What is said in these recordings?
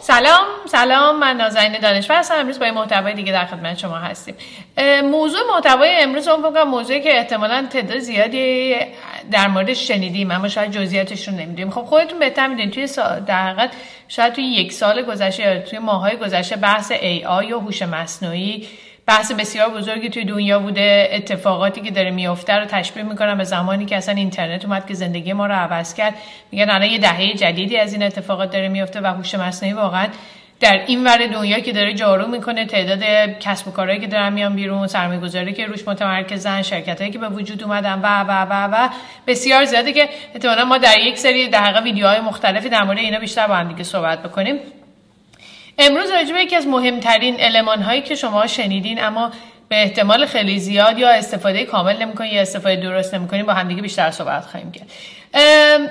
سلام سلام. من نازنین دانشور هستم. امروز با این محتوای دیگه در خدمت شما هستیم. موضوع محتوای امروز اون فکر موضوعی که احتمالا تعداد زیادی در موردش شنیدیم اما شاید جزئیاتش رو نمی‌دونیم. خب خودتون بهتر می‌دونید توی در حقیقت شاید توی یک سال گذشته یا توی ماهای گذشته بحث AI یا هوش مصنوعی بحث بسیار بزرگی توی دنیا بوده. اتفاقاتی که داره میفته رو تشبیه می‌کنم به زمانی که اصلا اینترنت اومد که زندگی ما رو عوض کرد. میگن الان یه دهه جدیدی از این اتفاقات داره میفته و هوش مصنوعی واقعا در این ور دنیا که داره جارو می‌کنه تعداد کسب و کارهایی که دارن میان بیرون سرمایه‌گذاری که روش متمرکزن شرکتایی که به وجود اومدن و و و و بسیار زیاده که احتمالاً ما در یک سری در ویدیوهای مختلفی در مورد اینا بیشتر با هم دیگه صحبت بکنیم. امروز راجع به یکی از مهمترین علمان هایی که شما شنیدین اما به احتمال خیلی زیاد یا استفاده کامل نمی‌کنین یا استفاده درست نمی‌کنین با همدیگه بیشتر صحبت خواهیم کرد.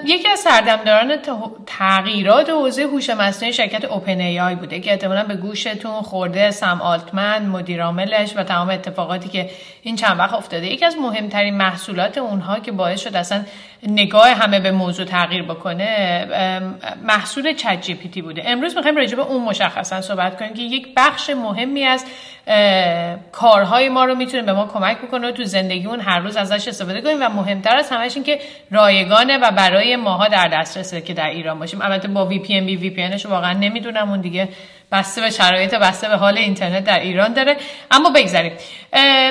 یکی از سردمداران تغییرات حوزه هوش مصنوعی شرکت اوپن ای آی بوده که احتمالا به گوشتون خورده سم آلتمن مدیرعاملش و تمام اتفاقاتی که این چند وقت افتاده. یکی از مهمترین محصولات اونها که باعث شد اصلا نگاه همه به موضوع تغییر بکنه محصول چت جی پی تی بوده. امروز می‌خوایم راجع به اون مشخصا صحبت کنیم که یک بخش مهمی از کارهای ما رو می‌تونه به ما کمک بکنه و تو زندگیمون هر روز ازش استفاده کنیم و مهمتر از همش این که و برای ماها در دسترسه که در ایران باشیم. البته با VPN VP واقعا نمی‌دونم اون دیگه بسته به شرایط بسته به حال اینترنت در ایران داره. اما بگذاریم.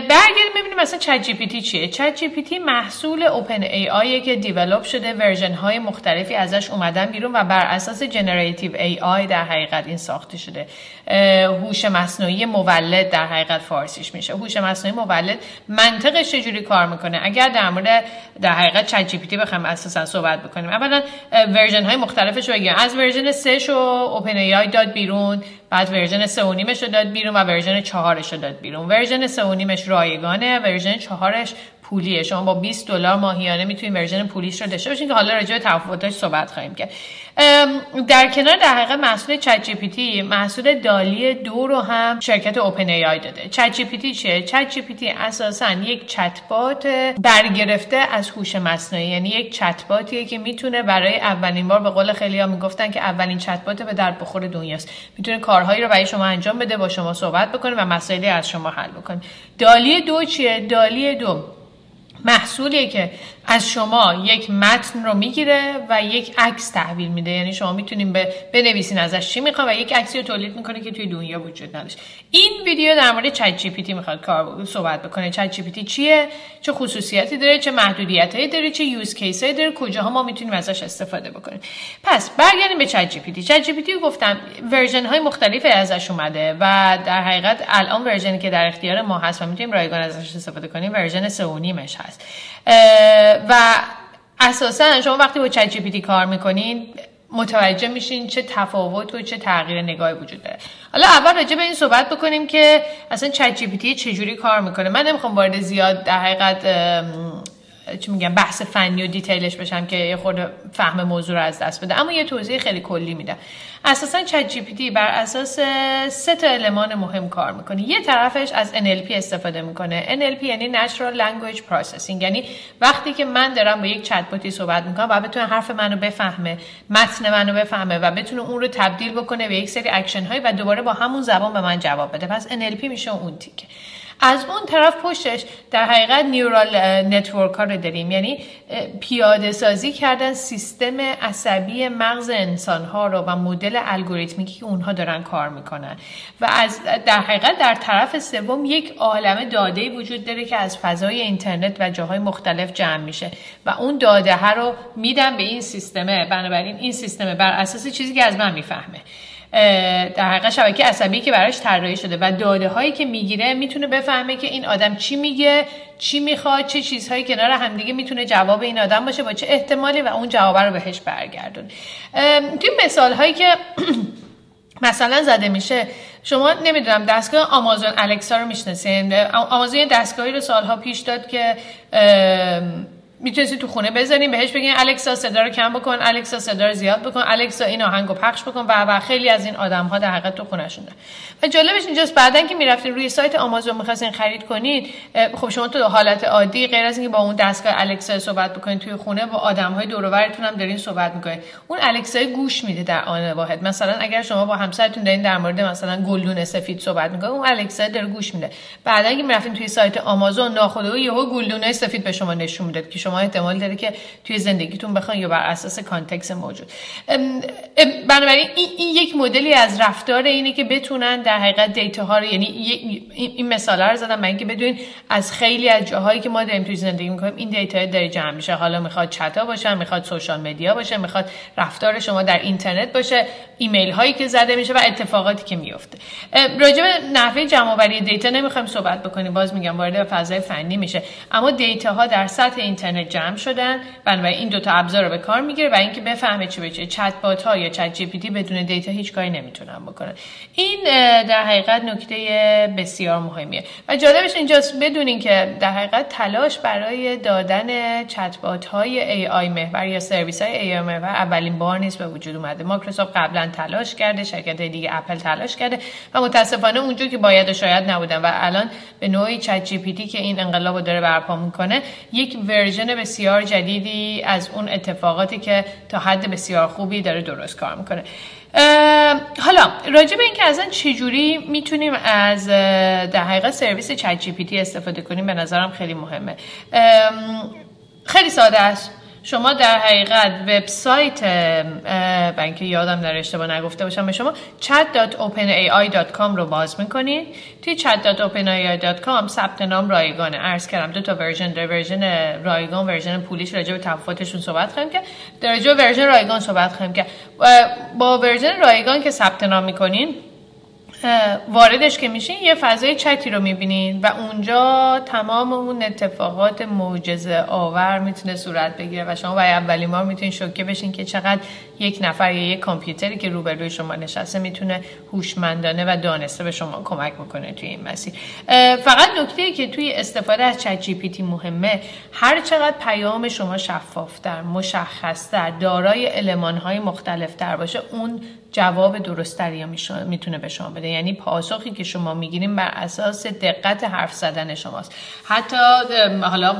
برگردیم ببینیم مثلا چت جی پی تی چیه. چت جی پی تی محصول اوپن ای آی که دیولپ شده. ورژن های مختلفی ازش اومدن بیرون و بر اساس generative AI در حقیقت این ساخته شده. هوش مصنوعی مولد در حقیقت فارسیش میشه. هوش مصنوعی مولد منطقش چجوری کار می‌کنه؟ اگر در مورد در حقیقت ChatGPT بخوایم اساسا صحبت بکنیم. اولا version های مختلفش رو از version 3 شو OpenAI داد بیرون. بعد version 3 و نیمش رو داد بیرون و version 4 رو داد بیرون. version 3 و نیمش رایگانه version 4ش پولیه. شما با 20 دلار ماهیانه می‌تونید version پولیش رو داشته باشین که حالا راجع به تفاوتاش صحبت خواهیم کرد. در کنار در حقیقت محصول چت جی پی تی محصول دالی دو رو هم شرکت اوپن ای آی داده. چت جی پی تی چیه؟ چت جی پی تی اساسا یک چت بات برگرفته از هوش مصنوعی. یعنی یک چت باتیه که می‌تونه برای اولین بار به قول خیلی ها می‌گفتن که اولین چت بات به در بخور دنیاست. می‌تونه کارهایی رو برای شما انجام بده با شما صحبت بکنه و مسائلی از شما حل بکنه. دالی دو چیه؟ دالی دو. محصولیه که از شما یک متن رو می‌گیره و یک عکس تحویل میده. یعنی شما می‌تونیم به بنویسین ازش چی می‌خواد و یک عکسی رو تولید می‌کنه که توی دنیا وجود نداشت. این ویدیو در مورد ChatGPT می‌خواد کار صحبت بکنه. ChatGPT چیه؟ چه خصوصیاتی داره؟ چه محدودیتایی داره؟ چه use case ایی داره؟ کجاها ما می‌تونیم ازش استفاده بکنیم؟ پس برگردیم به چت جی پی تی چت جی پی تی گفتم ورژن های مختلفی ازش اومده و در حقیقت الان version ی که در اختیار ما هست و می‌تونیم رایگان ازش استفاده کنیم version 3 هست. و اساسا شما وقتی با ChatGPT کار می‌کنین متوجه میشین چه تفاوت و چه تغییر نگاهی وجود داره. حالا اول راجع به این صحبت بکنیم که اصلا Chat GPT چجوری کار می‌کنه. من نمی‌خوام وارد زیاد در حقیقت چی میگم بحث فنی و detail ش بشم که خود فهم موضوع رو از دست بده. اما یه توضیح خیلی کلی میدم. اساسا Chat GPT بر اساس سه تا المان مهم کار می‌کنه. یه طرفش از NLP استفاده می‌کنه. NLP یعنی Natural Language Processing. یعنی وقتی که من دارم با یک چت بوتی صحبت می‌کنم و بتونه حرف منو بفهمه متن منو بفهمه و بتونه اون رو تبدیل بکنه به یک سری اکشن های و دوباره با همون زبان به من جواب بده. پس NLP میشه اون تیکه. از اون طرف پشتش در حقیقت neural network ها رو داریم. یعنی پیاده سازی کردن سیستم عصبی مغز انسان ها رو و مدل الگوریتمیکی که اونها دارن کار می‌کنن. و از در حقیقت در طرف سوم یک عالم داده وجود داره که از فضای اینترنت و جاهای مختلف جمع میشه. و اون داده ها رو میدن به این سیستمه. بنابراین این سیستمه بر اساس چیزی که از من می‌فهمه. در حقیقت شبکه عصبی که براش طراحی شده و داده هایی که می‌گیره می‌تونه بفهمه که این آدم چی میگه چی می‌خواد چه چیزهایی کنار همدیگه می‌تونه جواب این آدم باشه با چه احتمالی و اون جواب رو بهش برگردون. توی مثال هایی که مثلا زده میشه شما نمی‌دونم دستگاه آمازون الکسا رو می‌شناسین؟ آمازون دستگاهی رو سالها پیش داد که می‌تونید تو خونه بذارین بهش بگین الکسا صدا رو کم بکن الکسا صدا رو زیاد بکن الکسا این آهنگو پخش بکن و و خیلی از این آدم ها در حقیقت تو خونهشون و جالبش اینجاست بعدن که می‌رفتین روی سایت آمازون می‌خواستین خرید کنید خب شما تو حالت عادی غیر از اینکه با اون دستگاه الکسا صحبت بکنید توی خونه با آدم های دور هم دارین صحبت می‌کنید. اون الکسا گوش میده در آن واحد. مثلا اگر شما با همسرتون دارین در مورد مثلا گلدون سفید صحبت می‌کنید اون الکسا داره گوش میده. بعدن که می‌رفتین توی سایت آمازون ناخودآگاه یهو گلدون سفید به شما نشون میده که احتمال داره که توی زندگیتون بخواین یا بر اساس context موجود. بنابراین این, یک مدلی از رفتار اینه که بتونن در حقیقت data ها رو یعنی این مثال رو زدم من اینکه بدونین از خیلی از جاهایی که ما داریم توی زندگی می‌کنیم این data داره جمع میشه. حالا می‌خواد چتا باشه می‌خواد social media باشه می‌خواد رفتار شما در اینترنت باشه ایمیل هایی که زده میشه و اتفاقاتی که میفته راجع به نحوه جمع آوری data نمی‌خوایم صحبت بکنیم باز میگم وارد فضای فنی میشه. اما data ها در سطح اینترنت جمع شدن. بنابراین این دوتا ابزار رو به کار می‌گیره و اینکه بفهمه چی به چت بات ها یا Chat GPT بدون data هیچ کاری نمی‌تونن بکنن. این در حقیقت نکته بسیار مهمیه. و جالبش اینجاست بدونین که در حقیقت تلاش برای دادن چت بات های AI محور یا سرویس های AI محور اولین بار نیست به وجود اومده. مایکروسافت قبلا تلاش کرده شرکت دیگه اپل تلاش کرده و متاسفانه اونجا که باید و شاید نبودن. و الان به نوعی Chat GPT که این انقلاب رو داره برپا می‌کنه یک version بسیار جدیدی از اون اتفاقاتی که تا حد بسیار خوبی داره درست کار می‌کنه. حالا راجع به اینکه اصلا چجوری می‌تونیم از در حقیقت سرویس Chat GPT استفاده کنیم به نظرم خیلی مهمه. خیلی ساده است. شما در حقیقت وبسایت بنک یادم در اشتباه نگفته باشم به شما chat.openai.com رو باز می‌کنید. توی chat.openai.com ثبت نام رایگانه. عرض کردم دو تا version در version رایگان version پولیش راجع به تفاوتشون صحبت خواهیم که در version رایگان صحبت خواهیم که با version رایگان که ثبت نام می‌کنین واردش که میشین یه فضای چتی رو می‌بینین و اونجا تمام اون اتفاقات معجزه آور می‌تونه صورت بگیره و شما برای اولین بار می‌تونین شوکه بشین که چقدر یک نفر یا یک کامپیوتری که روبروی شما نشسته می‌تونه هوشمندانه و دانسته به شما کمک بکنه توی این مسیر. فقط نکته که توی استفاده از چت جی پی تی مهمه هر چقدر پیام شما شفافتر مشخصتر دارای المانهای مختلفتر باشه اون جواب درستری می‌تونه به شما بده. یعنی پاسخی که شما می‌گیریم بر اساس دقت حرف زدن شماست. حتی حالا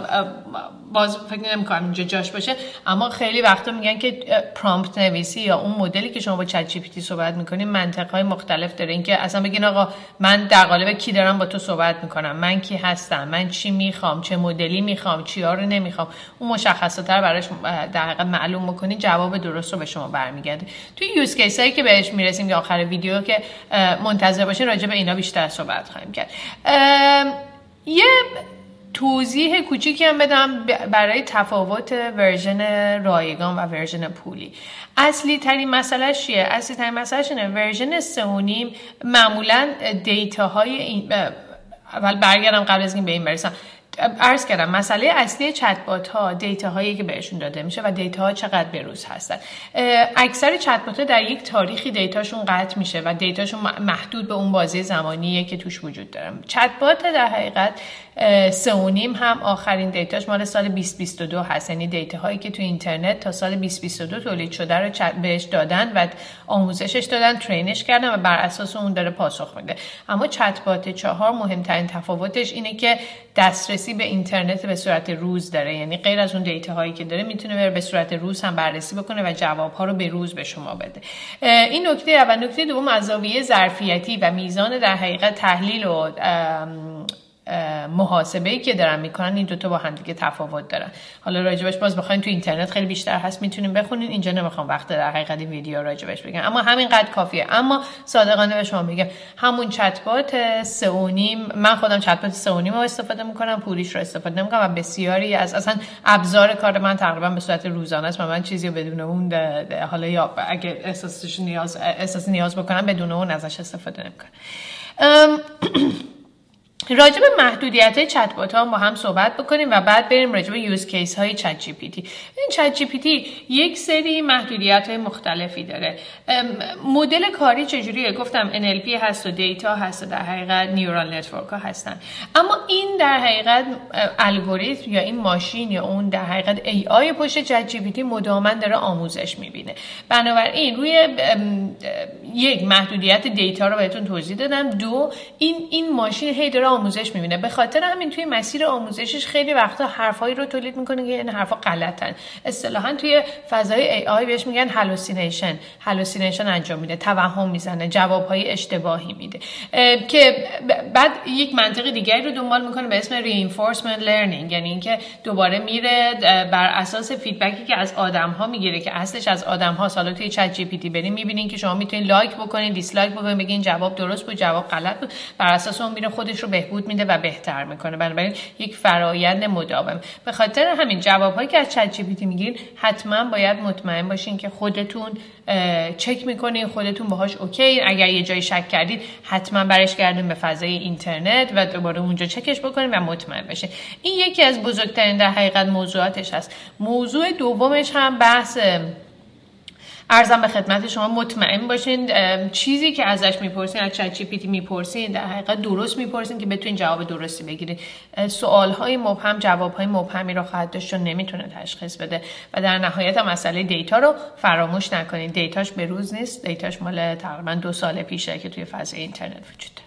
باز فکر نمی‌کنم اینجا جاش باشه اما خیلی وقتا میگن که prompt نویسی یا اون مدلی که شما با Chat GPT صحبت می‌کنین منطق های مختلف داره. اینکه اصلا بگین آقا من در قالب کی دارم با تو صحبت می‌کنم؟ من کی هستم؟ من چی می‌خوام؟ چه مدلی می‌خوام؟ چیا رو نمی‌خوام؟ اون مشخصاتر براش در حقیقت معلوم بکنین جواب درست رو به شما برمیگرده. توی use case هایی که بهش می‌رسیم که آخر ویدیو که منتظر باشین راجع به اینا بیشتر صحبت خواهیم کرد. یه توضیح کوچیکی هم بدم برای تفاوت version رایگان و version پولی. اصلی ترین مسئله چیه؟ اصلی ترین مسئله اینه version سونیم معمولا data های این اول برگردم قبل از این به این برسم. عرض کردم مسئله اصلی چتبات ها data هایی که بهشون داده میشه و data ها چقدر بروز هستن. اکثر چتبات ها در یک تاریخی data شون قطع میشه و data شون محدود به اون بازه‌ی زمانیه که توش وجود داره. چتبات در حقیقت سه و نیم هم آخرین دیتاش مال سال 2022 هست. یعنی دیتا هایی که تو اینترنت تا سال 2022 تولید شده رو بهش دادن و آموزشش دادن ترینش کردن و بر اساس اون داره پاسخ میده. اما چت چهار مهمترین تفاوتش اینه که دسترسی به اینترنت به صورت روز داره. یعنی غیر از اون دیتا هایی که داره می‌تونه بره به صورت روز هم بررسی بکنه و جواب ها رو به روز به شما بده. این نکته اول نکته دوم از ظرفیتی و میزان در حقیقت تحلیل و محاسبه ای که دارن می‌کنن این دوتا با هم دیگه تفاوت دارن. حالا راجبش باز بخواین تو اینترنت خیلی بیشتر هست می‌تونیم بخونین. اینجا نمی‌خوام وقت در حقیقت ویدیو راجبش بگم. اما همینقدر کافیه. اما صادقانه به شما میگم همون چتبات سه و نیم من خودم چتبات سه و نیم رو استفاده می‌کنم پولیش رو استفاده نمی‌کنم و بسیاری از اصلا ابزار کار من تقریبا به صورت روزانه است من چیزی رو بدون اون حالا یا اگه احساسش نیاز احساس نیاز بکنم بدون اون ازش استفاده نمی‌کنم. راجع به محدودیت های چت ها با هم صحبت بکنیم و بعد بریم راجع به use case های Chat GPT این Chat GPT یک سری محدودیت های مختلفی داره. مدل کاری چجوریه؟ گفتم NLP هست و data هست و در حقیقت neural network ها هستن. اما این در حقیقت الگوریتم یا این ماشین یا اون در حقیقت AI پشت Chat GPT مداوما داره آموزش می‌بینه. بنابراین روی یک محدودیت data رو بهتون توضیح دادم. دو این این ماشین هی داره آموزش می‌بینه. به خاطر همین توی مسیر آموزشش خیلی وقتا حرفایی رو تولید می‌کنه که این حرفا غلطن. اصطلاحا توی فضای AI بهش میگن hallucination hallucination انجام میده. توهم می‌زنه. جوابهای اشتباهی میده. که بعد یک منطق دیگری رو دنبال می‌کنه به اسم reinforcement learning. یعنی اینکه دوباره میره بر اساس feedback ی که از آدم ها می‌گیره که اصلش از آدم ها حالا توی Chat GPT بریم می‌بینین که شما می‌تونید like بکنین dislike بکنین بگین جواب درست بود جواب غلط بود. بر اساس اون میره خودش رو بهبود میده و بهتر می‌کنه. بنابراین یک فرایند مداوم. به خاطر همین جوابهایی که از Chat GPT می‌گیرین حتما باید مطمئن باشین که خودتون چک می‌کنین خودتون باهاش okay اگر یه جایی شک کردید حتما برش گردین به فضای اینترنت و دوباره اونجا چکش بکنین و مطمئن بشه این یکی از بزرگترین در حقیقت موضوعاتش هست. موضوع دومش هم بحث عرضم به خدمت شما مطمئن باشین چیزی که ازش می‌پرسین از ChatGPT می‌پرسین در حقیقت درست می‌پرسین که بتونین جواب درستی بگیرید سوال های مبهم جواب های مبهمی رو خواهد داشت نمی‌تونه تشخیص بده. و در نهایت مسئله دیتا رو فراموش نکنید دیتاش به روز نیست. دیتاش مال تقریبا دو سال پیشه که توی فضای اینترنت وجود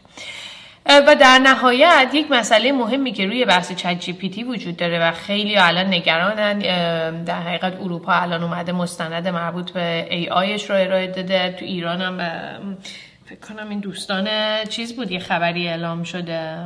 و در نهایت یک مسئله مهمی که روی بحث ChatGPT وجود داره و خیلی الان نگرانن در حقیقت اروپا الان اومده مستند مربوط به AI ش رو ارائه داده. تو ایران هم فکر کنم این دوستان چیز بود یه خبری اعلام شده.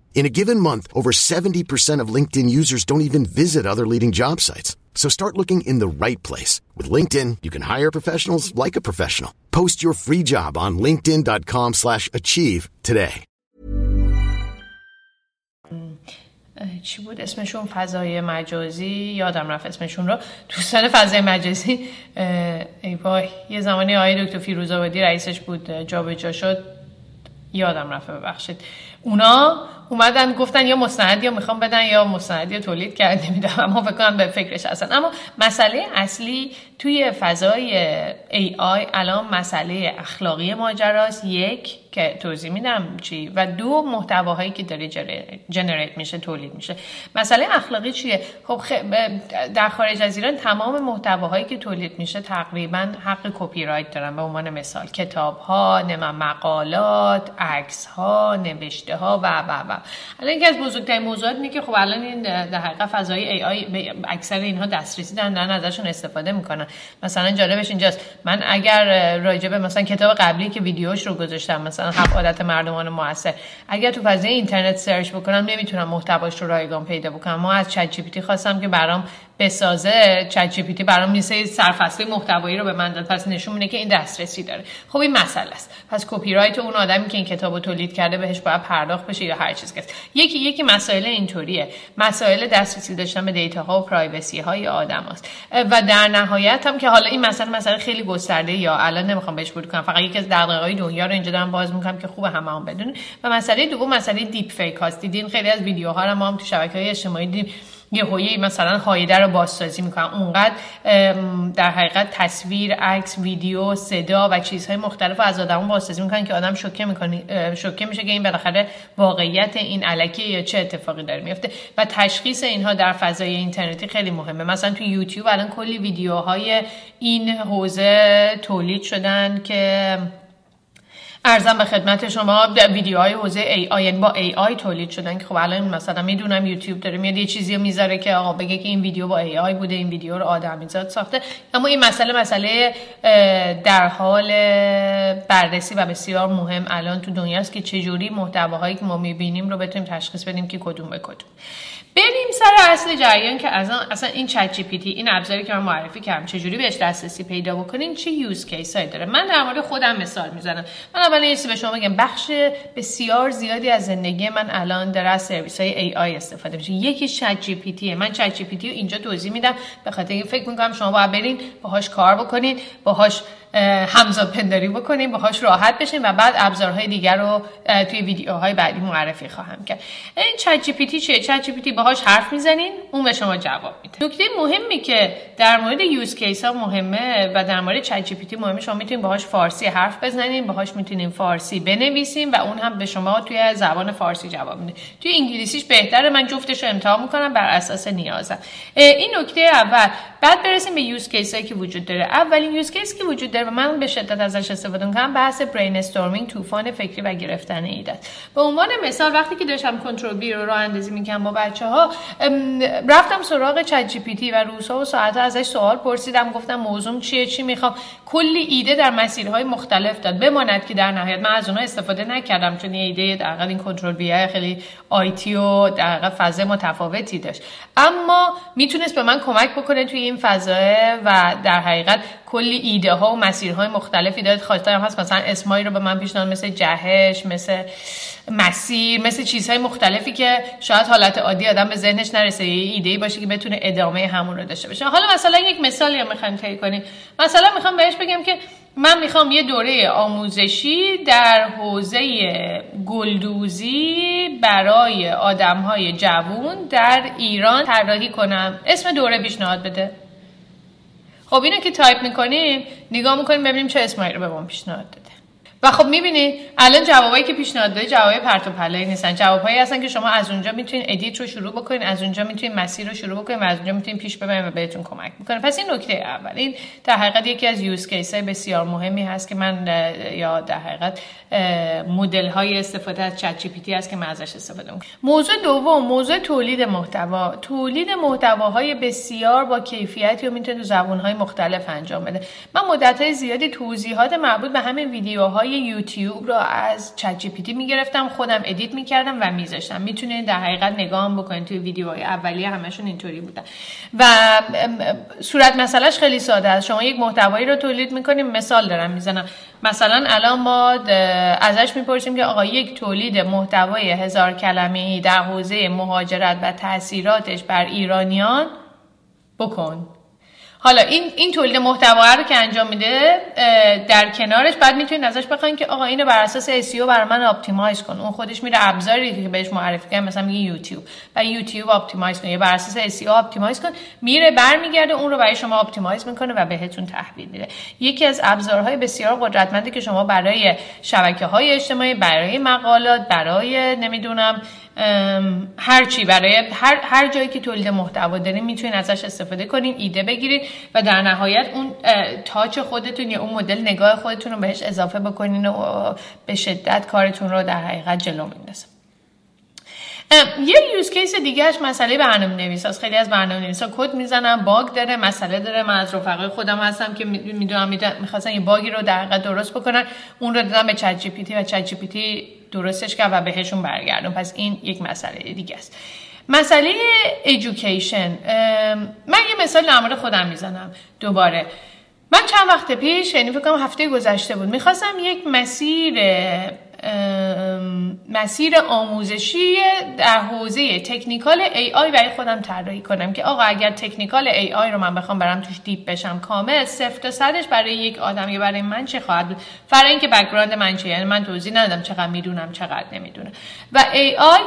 In a given month, over 70% of LinkedIn users don't even visit other leading job sites. So start looking in the right place. With LinkedIn, you can hire professionals like a professional. Post your free job on linkedin.com slash achieve today. چی بود اسمشون فضای مجازی یادم رفت اسمشون رو دوستان فضای مجازی ای وای یه زمانی آقای دکتر فیروزآبادی رئیسش بود جابجا شد یادم رفت ببخشید اونا اومدن گفتن یا مستندی یا می‌خوام بدن یا مستندی تولید کرده نمی‌دونم اما فکر کنم به فکرش هستن اما مسئله اصلی توی فضای ای آی الان مسئله اخلاقی ماجراست. یک که توضیح میدم چی و دو محتواهایی که داره جنریت میشه تولید میشه. مسئله اخلاقی چیه؟ خب در خارج از ایران تمام محتواهایی که تولید میشه تقریبا حق کپی رایت دارن. به عنوان مثال کتاب ها مقالات عکس ها نوشته ها و و و. الان یکی از بزرگترین موضوعات اینه که خب الان این در حقیقت فضای ای آی اکثر اینها دسترسی دارن دارن ازشون استفاده می‌کنن. مثلا جالبش اینجاست. من اگر راجبه مثلا کتاب قبلی که ویدیوش رو گذاشتم مثلا هفت عادت مردمان موثر اگر تو فضای اینترنت search بکنم نمی‌تونم محتواش رو رایگان پیدا بکنم. من از ChatGPT خواستم که برام بسازه چت جی پی تی برام میسه سرفصل محتوایی رو به من داد. پس نشون میده که این دسترسی داره. خب این مسئله است. پس کپی رایت اون آدمی که این کتابو تولید کرده بهش باید پرداخت بشه یا هر چیز که یکی یکی مسائل اینطوریه. مسائل دسترسی داشتن به دیتا ها و privacy های آدم هست. و در نهایت هم که حالا این مسئله مسئله خیلی گسترده یا الان نمی‌خوام بهش ورود کنم. فقط یکی از دغدغه‌های دنیا رو اینجا دارم باز می‌کنم که خوب همه هم بدونن. و مسئله دوم مسئله دیپ فیک هاست. دیدین خیلی از ویدیوها رو ما هم تو شبکه‌های اجتماعی دیدیم. یه هویه مثلا هایده رو بازسازی می‌کنن. اونقدر در حقیقت تصویر عکس ویدیو صدا و چیزهای مختلف از آدمون بازسازی می‌کنن که آدم شوکه می‌کنه شوکه میشه که این بالاخره واقعیت این علکه یا چه اتفاقی داره میفته و تشخیص اینها در فضای اینترنتی خیلی مهمه. مثلا تو یوتیوب الان کلی ویدیوهای این حوزه تولید شدن که عرضم به خدمت شما ویدیوهای حوزه AI با AI تولید شدن که خب الان مثلا می‌دونم یوتیوب داره میاد یه چیزی رو می‌ذاره که آقا بگه که این ویدیو با AI بوده این ویدیو رو آدمیزاد ساخته. اما این مسئله مسئله در حال بررسی و بسیار مهم الان تو دنیاست که چجوری محتواهایی که ما می‌بینیم رو بتونیم تشخیص بدیم که کدوم به کدوم. بریم سر اصل جریان که از اصلا این ChatGPT این ابزاری که من معرفی کردم چجوری بهش دسترسی پیدا بکنین چه use case هایی داره؟ من در مورد خودم مثال می‌زنم. من اول این به شما بگم بخش بسیار زیادی از زندگی من الان داره از سرویس های AI استفاده میشه. یکی چت جی پی تی من چت جی پی تی رو اینجا توضیح میدم به خاطر اینکه فکر می‌کنم شما باید برین باهاش کار بکنین باهاش همزاد پنداری بکنیم باهاش راحت بشیم و بعد ابزارهای دیگر رو توی ویدیوهای بعدی معرفی خواهم کرد. این چت جی پی تی چیه؟ چت جی پی تی باهاش حرف می‌زنین اون به شما جواب میده. نکته مهمی که در مورد use case ها مهمه و در مورد ChatGPT مهمه شما می‌تونید باهاش فارسی حرف بزنین باهاش می‌تونین فارسی بنویسیم و اون هم به شما توی زبان فارسی جواب میده. توی انگلیسیش بهتره من جفتش رو امتحان می‌کنم بر اساس نیازم. این نکته اول. بعد برسیم به use case که وجود داره. اولین use case که وجود و من به شدت ازش استفاده می‌کنم. بحث brainstorming طوفان فکری و گرفتن ایده به عنوان مثال وقتی که داشتم Control B رو راه اندازی می‌کنم با بچه ها رفتم سراغ ChatGPT و روزها و ساعتها ازش سوال پرسیدم. گفتم موضوع چیه چی می‌خوام؟ کلی ایده در مسیرهای مختلف داد. بماند که در نهایت من از اونها استفاده نکردم چون یه ایده در این Control B خیلی آیتی و در فضا متفاوتی داشت. اما می‌تونست به من کمک بکنه توی این فضا و در حقیقت کلی ایده ها و مسیرهای مختلفی داد خاطرم هست مثلا اسمایی رو به من پیشنهاد مثل جهش مثل مسیر مثل چیزهای مختلفی که شاید حالت عادی آدم به ذهنش نرسه. یه ایده باشه که بتونه ادامه همون رو داشته باشه. حالا مثلا یک مثالی رو می‌خوایم طی کنیم. مثلا می‌خوام بهش بگم که من می‌خوام یه دوره آموزشی در حوزه گلدوزی برای آدمهای جوون در ایران طراحی کنم. اسم دوره پیشنهاد بده. خب اینو که تایپ می‌کنیم نگاه می‌کنیم ببینیم چه اسمایی رو به ما پیشنهاد و خب می‌بینید الان جوابایی که پیشنهاد داده جوابای پرت و پلایی نیستن جوابهایی هستن که شما از اونجا می‌تونید edit رو شروع بکنید از اونجا می‌تونید مسیر رو شروع بکنید و از اونجا می‌تونید پیش ببرید و بهتون کمک می‌کنه. پس این نکته اول. این در حقیقت یکی از use case های بسیار مهمی هست که من یا در حقیقت مدل های استفاده از ChatGPT هست که من ازش استفاده می‌کنم. موضوع دوم موضوع تولید محتوا. تولید محتواهای بسیار با کیفیتی و می‌تونه تو زبان های مختلف انجام بده. من مدت های زیادی توضیحات مربوط به همین ویدیوهای یوتیوب رو از ChatGPT می‌گرفتم خودم edit می‌کردم و میذاشتم. می‌تونید در حقیقت نگاه بکنید توی ویدیوهای اولیه همشون اینطوری بودن. و صورت مسئلهش خیلی ساده است. شما یک محتوایی رو تولید می‌کنیم مثال دارم می‌زنم. مثلا الان ما ازش می‌پرسیم که آقا یک تولید محتوای هزار کلمه در حوزه مهاجرت و تاثیراتش بر ایرانیان بکن. حالا این این تولید محتوا رو که انجام میده در کنارش بعد می‌تونید ازش بخواین که آقا اینو بر اساس SEO برای من اپتیمایز کن. اون خودش میره ابزاری که بهش معرفی کنه مثلا میگه یوتیوب. و یوتیوب optimize کن یا بر اساس SEO optimize کن. میره برمیگرده اون رو برای شما optimize می‌کنه و بهتون تحویل میده. یکی از ابزارهای بسیار قدرتمندی که شما برای شبکه های اجتماعی برای مقالات برای نمی‌دونم هر چی برای هر, هر جایی که تولید محتوا دارین می‌تونین ازش استفاده کنین ایده بگیرید و در نهایت اون touch خودتون یا اون مدل نگاه خودتون رو بهش اضافه بکنین و به شدت کارتون رو در حقیقت جلو میندازه. یه use case دیگه‌ش مسئله برنامه نویس هست. خیلی از برنامه نویس ها کد می‌زنن bug داره مسئله داره. من از رفقای خودم هستم که می‌دونم می‌خواستن یه bug ی رو در درست بکنن. اون رو دادم به چت جی پی تی و چت جی پی تی درستش کرد و بهشون برگردون. پس این یک مسئله دیگه است. مسئله education من یه مثال در خودم می‌زنم دوباره. من چند وقت پیش یعنی فکر هفته گذشته بود می‌خواستم یک مسیر مسیر آموزشی در حوزه technical AI برای خودم طراحی کنم که آقا اگر technical AI رو من بخوام برم توش deep بشم کامل صفر تا صدش برای یک آدم یا برای من چه خواهد بود؟ فرای اینکه background من چه یعنی من توضیح ندادم چقدر می‌دونم چقدر نمی‌دونم. و AI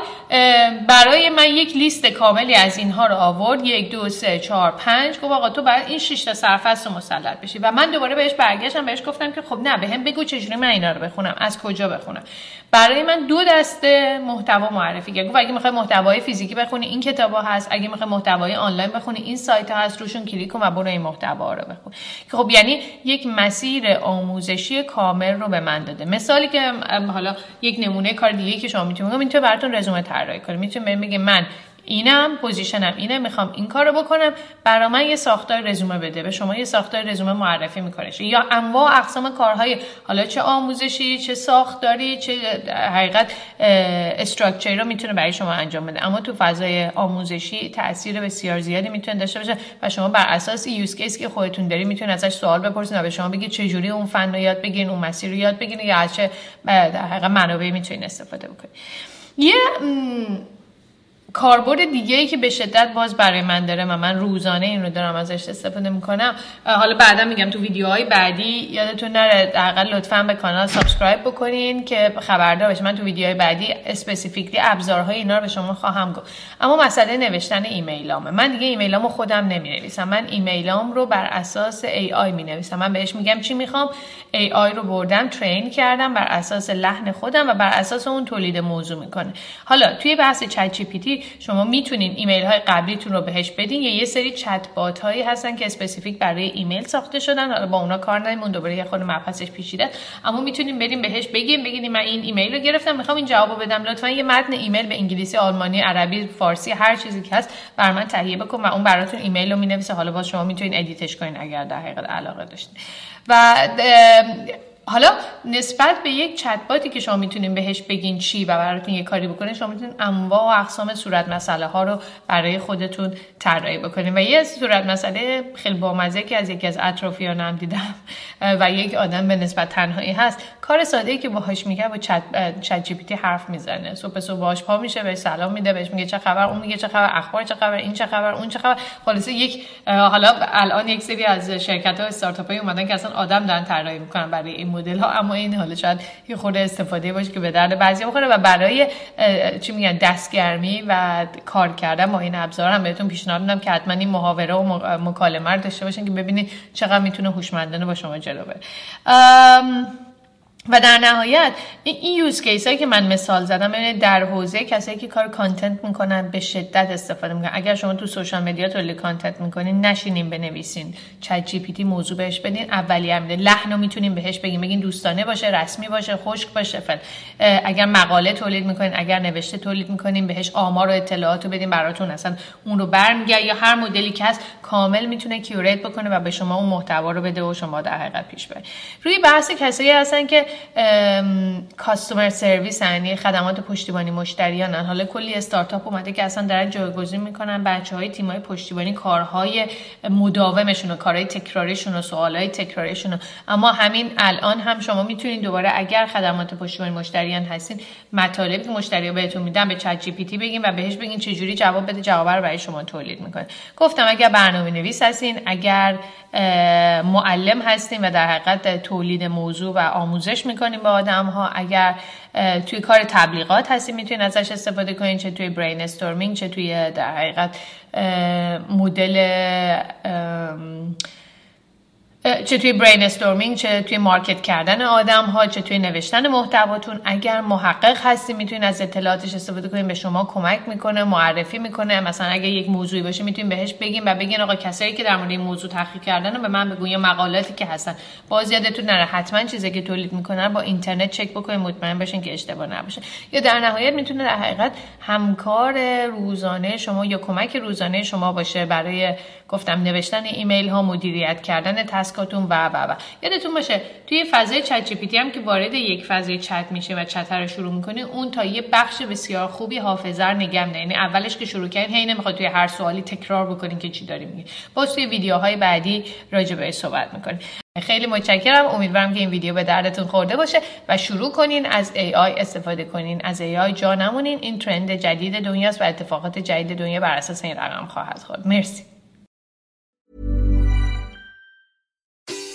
برای من یک لیست کاملی از اینها رو آورد. یک دو سه چهار پنج. گفت آقا تو باید این شش تا سرفصل رو مسلط بشی. و من دوباره بهش برگشتم بهش گفتم که خب نه بهم بگو چجوری من اینا رو بخونم از کجا بخونم. برای من دو دسته محتوا معرفی کرد. گفت اگه می‌خوای محتوای فیزیکی بخونی این کتابا هست. اگه می‌خوای محتوای آنلاین بخونی این سایت ها هست. روشون کلیک کن و برو این محتوا رو بخون. خب یعنی یک مسیر آموزشی کامل رو به من داده. مثالی که حالا یک نمونه کار دیگه که شما می‌تونید می‌تونه براتون رزومه طراحی کنید می‌تونه بگه من اینم position م اینه می‌خوام این کارو بکنم. برا من یه ساختار رزومه بده. به شما یه ساختار رزومه معرفی می‌کنه یا انواع اقسام کارهای حالا چه آموزشی چه ساختاری چه حقیقت استراکچری رو می‌تونه برای شما انجام بده. اما تو فضای آموزشی تاثیر بسیار زیادی می‌تونه داشته باشه و شما بر اساس یوز کیس که خودتون داری می‌تونید ازش سوال بپرسید و به شما بگید چه جوری اون فن رو یاد بگیرین اون مسیر رو یاد بگیرین یا از چه در حقیقت منابعی می‌تونید استفاده بکنید یه کاربرد دیگه ای که به شدت باز برای من داره و من روزانه این رو دارم ازش استفاده می‌کنم. حالا بعدا میگم تو ویدیوهای بعدی یادتون نره حداقل لطفا به کانال subscribe بکنین که خبردار بشه من تو ویدیوهای بعدی specifically ابزارهای اینا رو به شما خواهم گفت. اما مسئله نوشتن ایمیلامه. من دیگه ایمیلامو خودم نمی‌نویسم. من ایمیلام رو بر اساس AI می نویسم من بهش میگم چی می‌خوام؟ AI رو بردم train کردم بر اساس لحن خودم و بر اساس اون تولید موضوع می‌کنه. حالا توی بحث Chat G شما می‌تونین ایمیل های قبلیتون رو بهش بدین. یا یه سری چت بات هایی هستن که specific برای ایمیل ساخته شدن. حالا با اونا کار نمیمون دوباره یه خود مبحثش پیچیده. اما می‌تونیم بریم بهش بگیم. بگین من این ایمیل رو گرفتم. می‌خوام این جوابو بدم. لطفا یه متن ایمیل به انگلیسی آلمانی عربی فارسی هر چیزی که هست بر من تهیه بکن و اون براتون ایمیل رو می‌نویسه. حالا باز شما می‌تونین edit ش کنین اگر در حقیقت علاقه داشتین. و حالا نسبت به یک چتباتی که شما می‌تونین بهش بگین چی و براتون یه کاری بکنه شما می‌تونین انواع و اقسام صورت مسئله ها رو برای خودتون طراحی بکنین. و یه صورت مسئله خیلی بامزه که از یکی از اطرافیانم دیدم و یک آدم به نسبت تنهایی هست. کار ساده ای که باهاش میگه با چت چت جی پی تی حرف می‌زنه. صبح صبح باهاش پا میشه بهش سلام میده بهش میگه چه خبر اون میگه چه خبر اخبار چه خبر این چه خبر اون چه خبر. خلاصه یک حالا الان یک سری از شرکت ها استارتاپ های اومدن که اصلا آدم دارن طراحی می‌کنن برای این مدل ها اما این حالا شاید یه خورده استفاده باشه که به درد بعضی بخوره و برای چی میگن دستگرمی و کار کردن با این ابزار هم بهتون پیشنهاد میدم که حتما این محاوره و مکالمه رو داشته باشین که ببینید چقدر می‌تونه هوشمندانه با شما جلو بره. و در نهایت این use case هایی که من مثال زدم یعنی در حوزه کسایی که کار content می‌کنن به شدت استفاده می‌کنن. اگر شما تو social media تولید content می‌کنین نشینین بنویسین. ChatGPT موضوع بهش بدین اولیه میده لحن رو می‌تونین بهش بگین. بگین دوستانه باشه رسمی باشه خشک باشه فل اگر مقاله تولید می‌کنین اگر نوشته تولید می‌کنین بهش آمار و اطلاعات رو بدین براتون. اصلا اون رو برمیگرد یا هر مدلی که هست کامل می‌تونه curate بکنه و به شما اون محتوا رو بده و شما در حقیقت پیش برید. روی بحث کسایی هستن که کاستومر سرویس یعنی خدمات پشتیبانی مشتریان حالا کلی استارتاپ اومده که اصلا دارن جایگزین می‌کنن. بچه های تیم های پشتیبانی کارهای مداومشون و کارهای تکراریشون و سوالهای تکراریشون اما همین الان هم شما می‌تونید دوباره اگر خدمات پشتیبانی مشتریان هستین مطالبی که مشتری بهتون میدن به چت جی پی تی بگین و بهش بگین چه جوری جواب بده جواب رو برای شما تولید می‌کنه. گفتم اگر برنامه نویس هستین اگر معلم هستین و در حقیقت تولید موضوع و آموزش می‌کنین با آدم ها اگر توی کار تبلیغات هستین می‌تونین ازش استفاده کنین چه توی brainstorming چه توی در حقیقت مدل چه توی brainstorming چه توی market کردن آدم ها چه توی نوشتن محتواتون. اگر محقق هستی می‌تونید از اطلاعاتش استفاده کنید به شما کمک می‌کنه معرفی می‌کنه. مثلا اگه یک موضوعی باشه می‌تونید بهش بگیم و بگین آقا کسایی که در مورد این موضوع تحقیق کردن به من بگو یا مقالاتی که هستن. باز یادتون نره حتما چیزی که تولید می‌کنن با اینترنت چک بکنید مطمئن بشین که اشتباه نباشه. یا در نهایت می‌تونه در حقیقت همکار روزانه شما یا کمک روزانه شما باشه برای گفتم نوشتن ایمیل ها مدیریت کردن تسکاتون و و و. یادتون باشه توی فضای چت جی هم که وارد یک فضای چت میشه و چت رو شروع می‌کنه اون تا یه بخش بسیار خوبی حافظه رو نگه یعنی اولش که شروع کردین هی نمی‌خواد توی هر سوالی تکرار بکنین که چی داریم میگه باز توی ویدیوهای بعدی راجع بهش صحبت می‌کنیم. خیلی متشکرم. امیدوارم که این ویدیو به دردتون خورده باشه و شروع کنین از AI استفاده کنین. از AI جا نمونین. این ترند جدید دنیاست و اتفاقات جدید دنیا بر اساس این رقم خواهد خورد. مرسی.